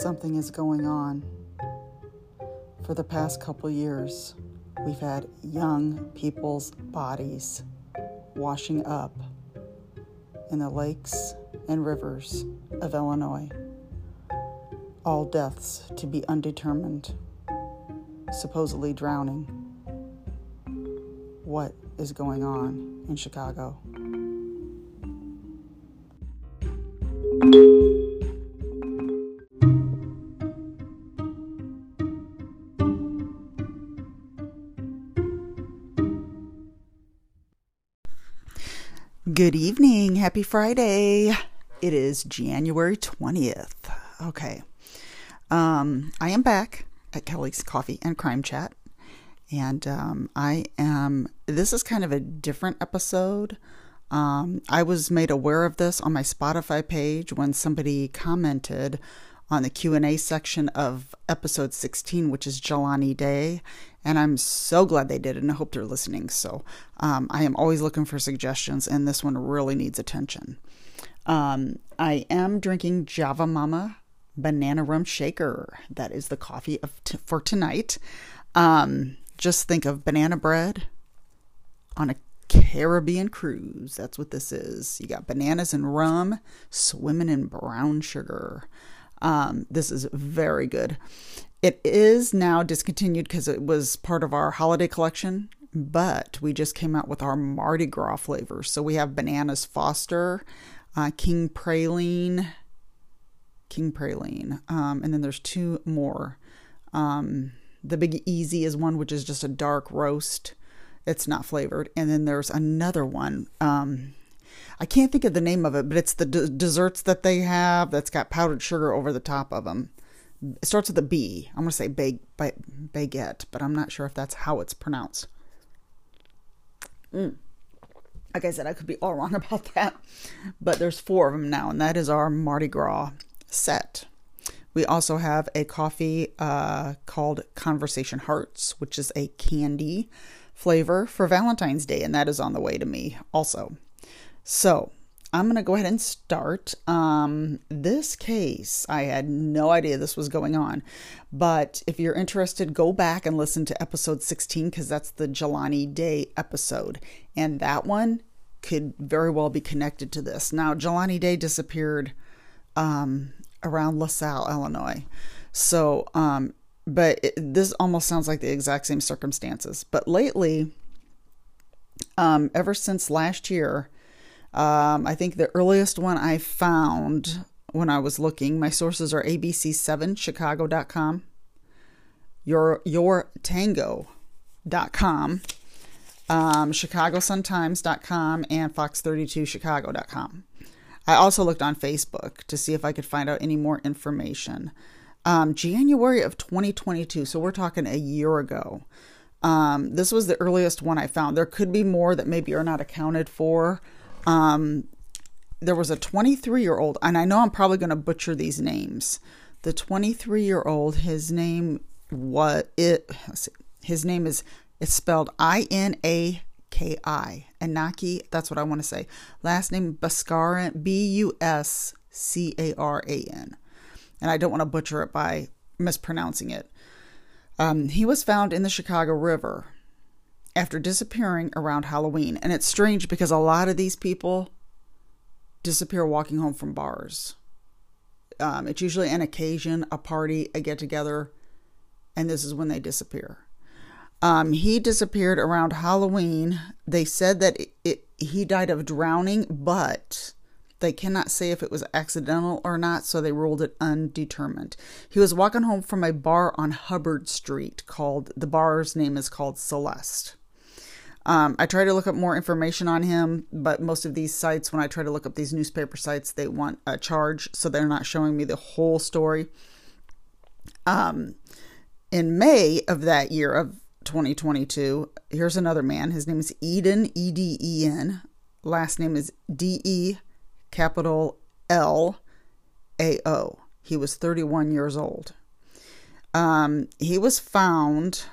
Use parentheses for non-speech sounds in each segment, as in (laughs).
something is going on. For the past couple years, we've had young people's bodies washing up in the lakes and rivers of Illinois. All deaths to be undetermined, supposedly drowning. What is going on in Chicago? Good evening. Happy Friday. It is January 20th. Okay. Um, I am back at Kelli's Coffee and Crime Chat. And um, I am, this is kind of a different episode. Um, I was made aware of this on my Spotify page when somebody commented on the Q&A section of episode 16, which is Jelani Day. And I'm so glad they did, and I hope they're listening. So um, I am always looking for suggestions, and this one really needs attention. Um, I am drinking Java Momma Banana Rum Shaker. That is the coffee of t- for tonight. Um, just think of banana bread on a Caribbean cruise. That's what this is. You got bananas and rum swimming in brown sugar. Um, this is very good. It is now discontinued because it was part of our holiday collection, but we just came out with our Mardi Gras flavors. So we have bananas Foster, uh, King Praline, King Praline, um, and then there's two more. Um, the Big Easy is one which is just a dark roast. It's not flavored, and then there's another one. Um, I can't think of the name of it, but it's the d- desserts that they have that's got powdered sugar over the top of them. It starts with a B. I'm going to say bag, baguette, but I'm not sure if that's how it's pronounced. Mm. Like I said, I could be all (laughs) wrong about that. But there's four of them now, and that is our Mardi Gras set. We also have a coffee uh, called Conversation Hearts, which is a candy flavor for Valentine's Day, and that is on the way to me also. So, I'm going to go ahead and start. Um, this case, I had no idea this was going on. But if you're interested, go back and listen to episode 16 because that's the Jelani Day episode. And that one could very well be connected to this. Now, Jelani Day disappeared um, around LaSalle, Illinois. So, um, but it, this almost sounds like the exact same circumstances. But lately, um, ever since last year, um, I think the earliest one I found when I was looking, my sources are abc7chicago.com, your yourtango.com, um, chicagosuntimes.com, and fox32chicago.com. I also looked on Facebook to see if I could find out any more information. Um, January of 2022, so we're talking a year ago. Um, this was the earliest one I found. There could be more that maybe are not accounted for. Um, there was a 23 year old, and I know I'm probably going to butcher these names. The 23 year old, his name what it his name is it's spelled I N A K I Inaki. That's what I want to say. Last name Buscaran B U S C A R A N, and I don't want to butcher it by mispronouncing it. Um, he was found in the Chicago River after disappearing around Halloween. And it's strange because a lot of these people disappear walking home from bars. Um, it's usually an occasion, a party, a get together, and this is when they disappear. Um, he disappeared around Halloween. They said that it, it, he died of drowning, but they cannot say if it was accidental or not, so they ruled it undetermined. He was walking home from a bar on Hubbard Street called, the bar's name is called Celeste. Um, I try to look up more information on him, but most of these sites, when I try to look up these newspaper sites, they want a charge, so they're not showing me the whole story. Um, in May of that year of 2022, here's another man. His name is Eden, E D E N. Last name is D E capital L A O. He was 31 years old. Um, he was found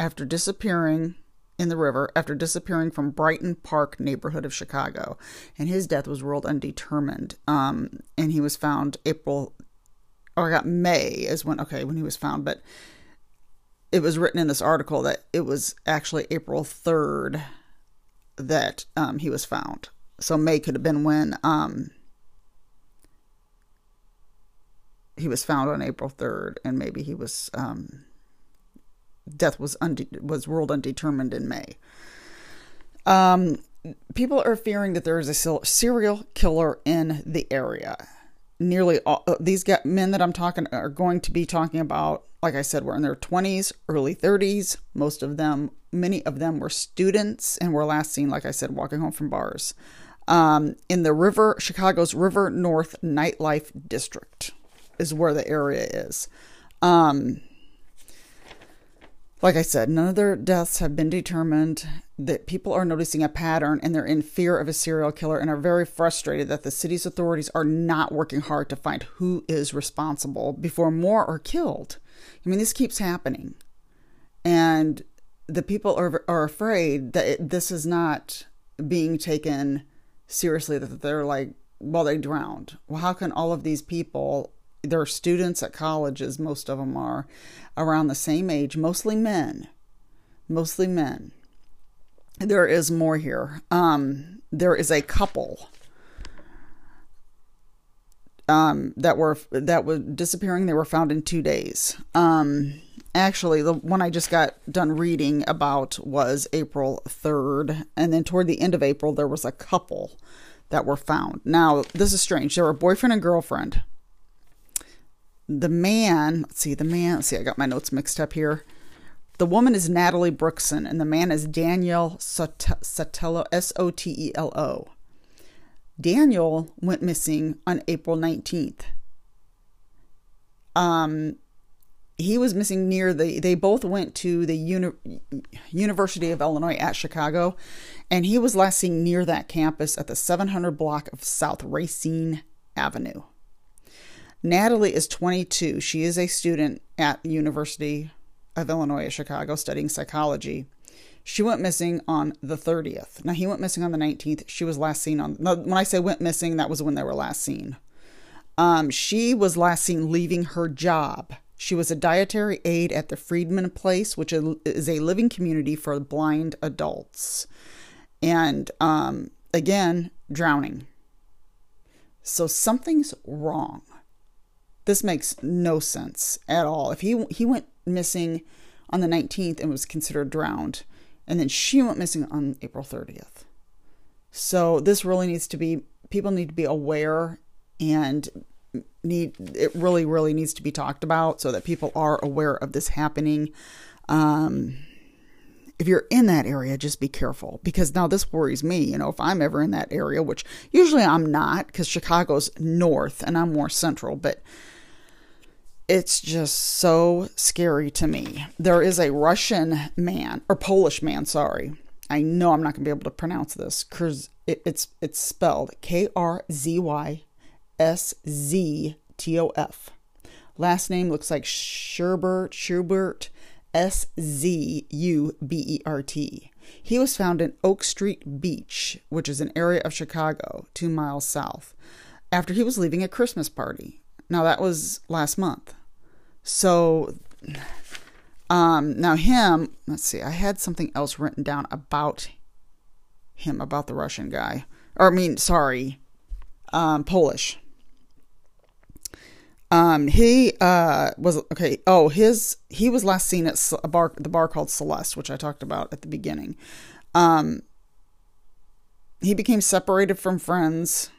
after disappearing in the river after disappearing from Brighton Park neighborhood of Chicago, and his death was ruled undetermined. Um, and he was found April, or I got May is when okay when he was found, but it was written in this article that it was actually April third that um, he was found. So May could have been when um, he was found on April third, and maybe he was um, death was unde- was ruled undetermined in May. Um, people are fearing that there is a serial killer in the area. Nearly all uh, these men that I'm talking are going to be talking about. Like I said, were in their 20s, early 30s. Most of them, many of them, were students and were last seen, like I said, walking home from bars um, in the River Chicago's River North Nightlife District is where the area is. Um, like I said, none of their deaths have been determined. That people are noticing a pattern and they're in fear of a serial killer and are very frustrated that the city's authorities are not working hard to find who is responsible before more are killed. I mean, this keeps happening. And the people are, are afraid that it, this is not being taken seriously, that they're like, well, they drowned. Well, how can all of these people they're students at colleges, most of them are around the same age, mostly men. Mostly men. There is more here. Um, there is a couple um, that were that were disappearing. They were found in two days. Um, actually, the one I just got done reading about was April third, and then toward the end of April, there was a couple that were found. Now, this is strange. They were boyfriend and girlfriend the man, let's see, the man, let's see, I got my notes mixed up here. The woman is Natalie Brookson, and the man is Daniel Sotelo, S O T E L O. Daniel went missing on April 19th. Um, he was missing near the, they both went to the uni, University of Illinois at Chicago, and he was last seen near that campus at the 700 block of South Racine Avenue. Natalie is 22. She is a student at the University of Illinois at Chicago studying psychology. She went missing on the 30th. Now, he went missing on the 19th. She was last seen on, when I say went missing, that was when they were last seen. Um, she was last seen leaving her job. She was a dietary aide at the Friedman Place, which is a living community for blind adults. And um, again, drowning. So something's wrong. This makes no sense at all. If he he went missing on the 19th and was considered drowned, and then she went missing on April 30th. So this really needs to be people need to be aware and need it really really needs to be talked about so that people are aware of this happening. Um, if you're in that area, just be careful because now this worries me. You know, if I'm ever in that area, which usually I'm not because Chicago's north and I'm more central, but it's just so scary to me. There is a Russian man or Polish man, sorry. I know I'm not going to be able to pronounce this because it, it's it's spelled K R Z Y S Z T O F. Last name looks like Sherbert Schubert S Z U B E R T. He was found in Oak Street Beach, which is an area of Chicago, two miles south, after he was leaving a Christmas party. Now, that was last month. So, um, now him, let's see, I had something else written down about him, about the Russian guy. Or, I mean, sorry, um, Polish. Um, he uh was okay. Oh, his he was last seen at a bar, the bar called Celeste, which I talked about at the beginning. Um, he became separated from friends.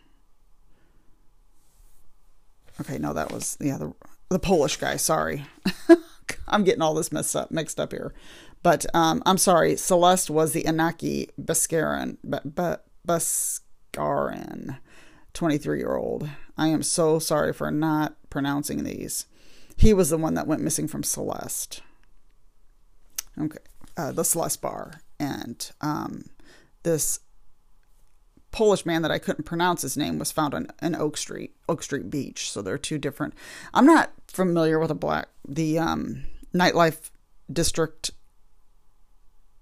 Okay, no, that was yeah the the Polish guy. Sorry, (laughs) I'm getting all this messed up, mixed up here. But um, I'm sorry. Celeste was the Inaki Buscaran, Buscaran, 23 year old. I am so sorry for not pronouncing these. He was the one that went missing from Celeste. Okay, uh, the Celeste bar, and um, this Polish man that I couldn't pronounce his name was found on, in Oak Street, Oak Street Beach. So they're two different. I'm not familiar with a black the um, nightlife district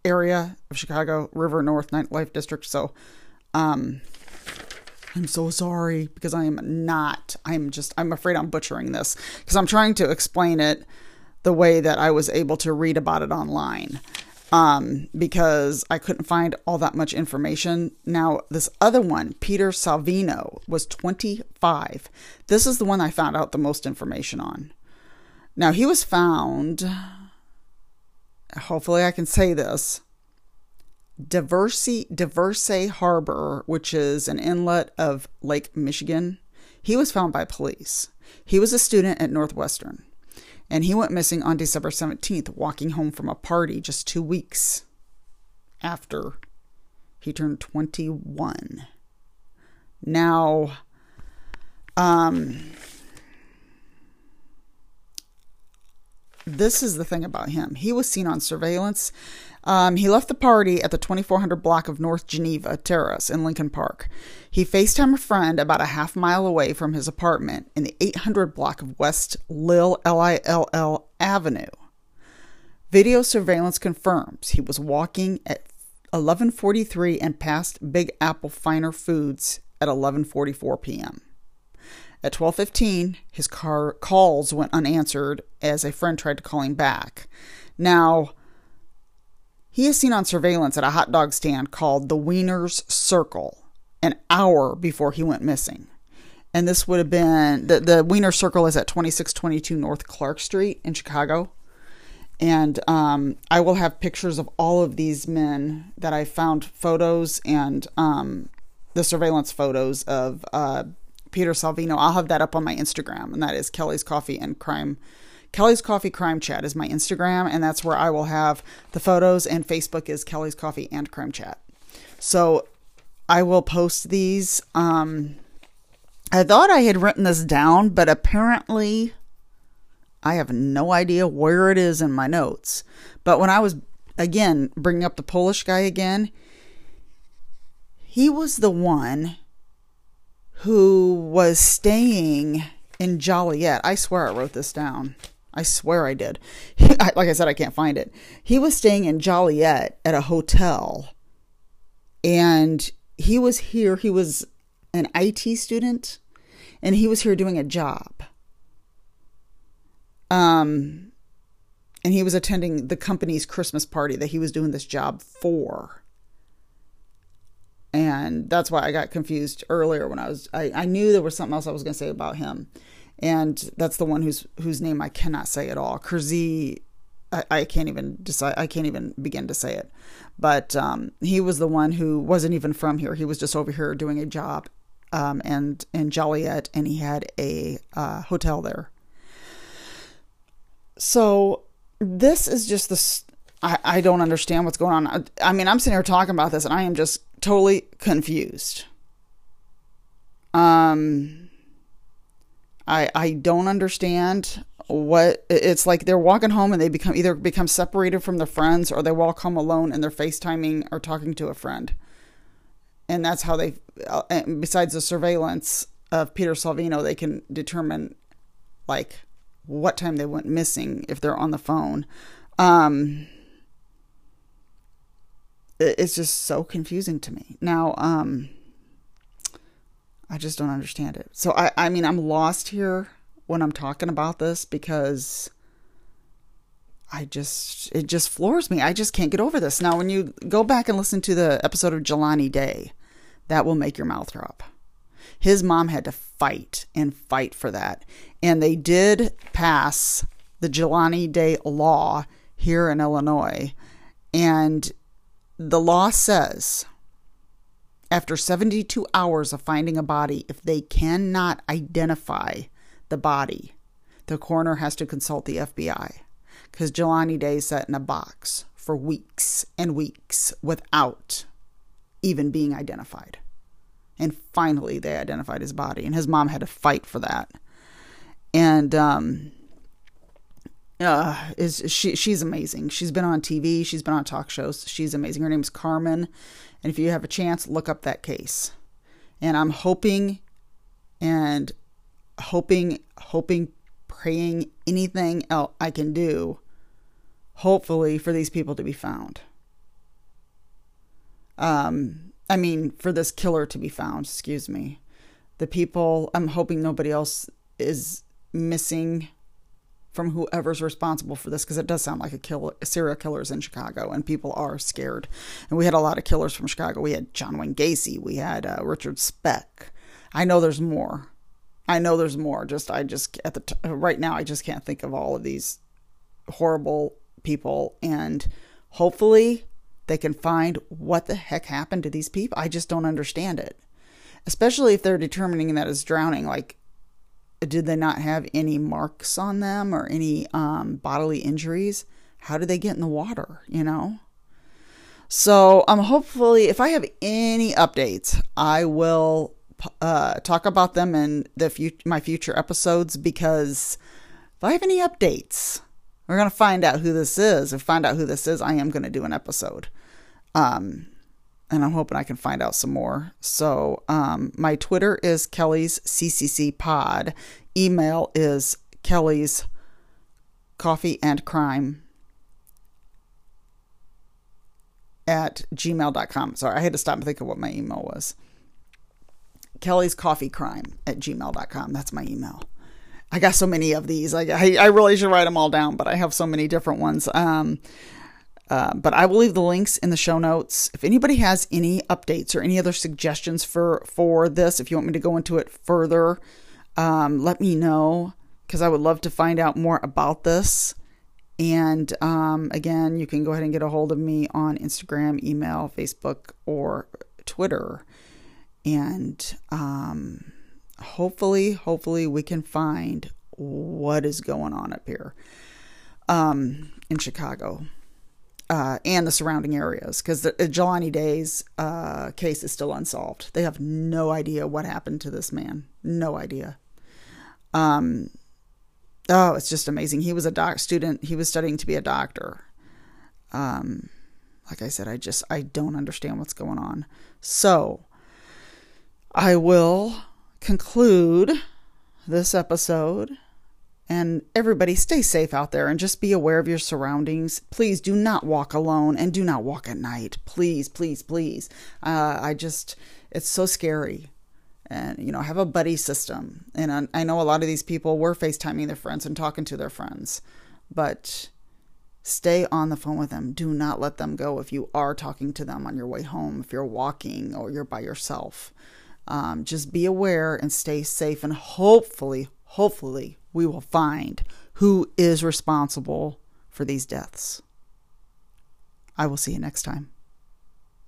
area of Chicago, River North Nightlife District. So, um, I'm so sorry because I am not. I'm just. I'm afraid I'm butchering this because I'm trying to explain it the way that I was able to read about it online. Um, because I couldn't find all that much information. Now, this other one, Peter Salvino, was 25. This is the one I found out the most information on. Now, he was found, hopefully I can say this, Diversey, Diversey Harbor, which is an inlet of Lake Michigan. He was found by police. He was a student at Northwestern and he went missing on December 17th, walking home from a party just two weeks after he turned 21. Now, um, this is the thing about him. He was seen on surveillance um, he left the party at the 2400 block of North Geneva Terrace in Lincoln Park. He FaceTimed a friend about a half mile away from his apartment in the 800 block of West Lill L-I-L-L Avenue. Video surveillance confirms he was walking at 11:43 and passed Big Apple Finer Foods at 11:44 p.m. At 12:15, his car calls went unanswered as a friend tried to call him back. Now, he is seen on surveillance at a hot dog stand called the Wiener's Circle an hour before he went missing. And this would have been the, the Wiener Circle is at 2622 North Clark Street in Chicago. And um, I will have pictures of all of these men that I found photos and um, the surveillance photos of uh, Peter Salvino. I'll have that up on my Instagram, and that is Kelli's Coffee and Crime Kelli's Coffee Crime Chat is my Instagram, and that's where I will have the photos, and Facebook is Kelli's Coffee and Crime Chat. So I will post these. Um, I thought I had written this down, but apparently I have no idea where it is in my notes. But when I was, again, bringing up the Polish guy again, he was the one who was staying in Joliet. I swear I wrote this down. I swear I did. (laughs) like I said, I can't find it. He was staying in Joliet at a hotel, and he was here. He was an IT student, and he was here doing a job. Um, and he was attending the company's Christmas party that he was doing this job for. And that's why I got confused earlier when I was I, I knew there was something else I was gonna say about him and that's the one whose whose name I cannot say at all. Kurzi, I, I, can't even decide. I can't even begin to say it. But um, he was the one who wasn't even from here. He was just over here doing a job, um, and in Joliet, and he had a uh, hotel there. So this is just this. I, I don't understand what's going on. I, I mean, I'm sitting here talking about this, and I am just totally confused. Um I I don't understand what it's like they're walking home and they become either become separated from their friends or they walk home alone and they're FaceTiming or talking to a friend. And that's how they uh, besides the surveillance of Peter Salvino, they can determine like what time they went missing if they're on the phone. Um it's just so confusing to me. Now, um I just don't understand it. So I I mean I'm lost here when I'm talking about this because I just it just floors me. I just can't get over this. Now when you go back and listen to the episode of Jelani Day, that will make your mouth drop. His mom had to fight and fight for that. And they did pass the Jelani Day law here in Illinois. And the law says after 72 hours of finding a body, if they cannot identify the body, the coroner has to consult the FBI because Jelani Day sat in a box for weeks and weeks without even being identified. And finally, they identified his body, and his mom had to fight for that. And um, uh, is she? She's amazing. She's been on TV. She's been on talk shows. She's amazing. Her name's Carmen, and if you have a chance, look up that case. And I'm hoping and hoping, hoping, praying anything else I can do, hopefully, for these people to be found. Um, I mean, for this killer to be found, excuse me. The people, I'm hoping nobody else is missing from whoever's responsible for this because it does sound like a killer, serial killers in Chicago and people are scared. And we had a lot of killers from Chicago. We had John Wayne Gacy, we had uh, Richard Speck. I know there's more. I know there's more. Just I just at the t- right now I just can't think of all of these horrible people and hopefully they can find what the heck happened to these people. I just don't understand it. Especially if they're determining that it's drowning like did they not have any marks on them or any um, bodily injuries? How did they get in the water? You know. So um, hopefully, if I have any updates, I will uh, talk about them in the fut- my future episodes because if I have any updates, we're gonna find out who this is. If find out who this is, I am gonna do an episode. Um, and I'm hoping I can find out some more. So, um, my Twitter is Kelli's CCC Pod. Email is Kelli's Coffee and Crime at gmail.com. Sorry, I had to stop and think of what my email was. Kelli's Coffee Crime at gmail.com. That's my email. I got so many of these. I, I, I really should write them all down, but I have so many different ones. Um, uh, but I will leave the links in the show notes. If anybody has any updates or any other suggestions for for this, if you want me to go into it further, um, let me know because I would love to find out more about this. And um, again, you can go ahead and get a hold of me on Instagram, email, Facebook, or Twitter. And um, hopefully, hopefully, we can find what is going on up here um, in Chicago uh, and the surrounding areas because the Jelani Day's uh, case is still unsolved. They have no idea what happened to this man. No idea. Um, oh, it's just amazing. He was a doc student. He was studying to be a doctor. Um, like I said, I just I don't understand what's going on. So I will conclude this episode and everybody, stay safe out there and just be aware of your surroundings. Please do not walk alone and do not walk at night. Please, please, please. Uh, I just, it's so scary. And, you know, have a buddy system. And I, know a lot of these people were FaceTiming their friends and talking to their friends, but stay on the phone with them. Do not let them go if you are talking to them on your way home, if you're walking or you're by yourself. Um, just be aware and stay safe, and hopefully, hopefully, we will find who is responsible for these deaths. I will see you next time.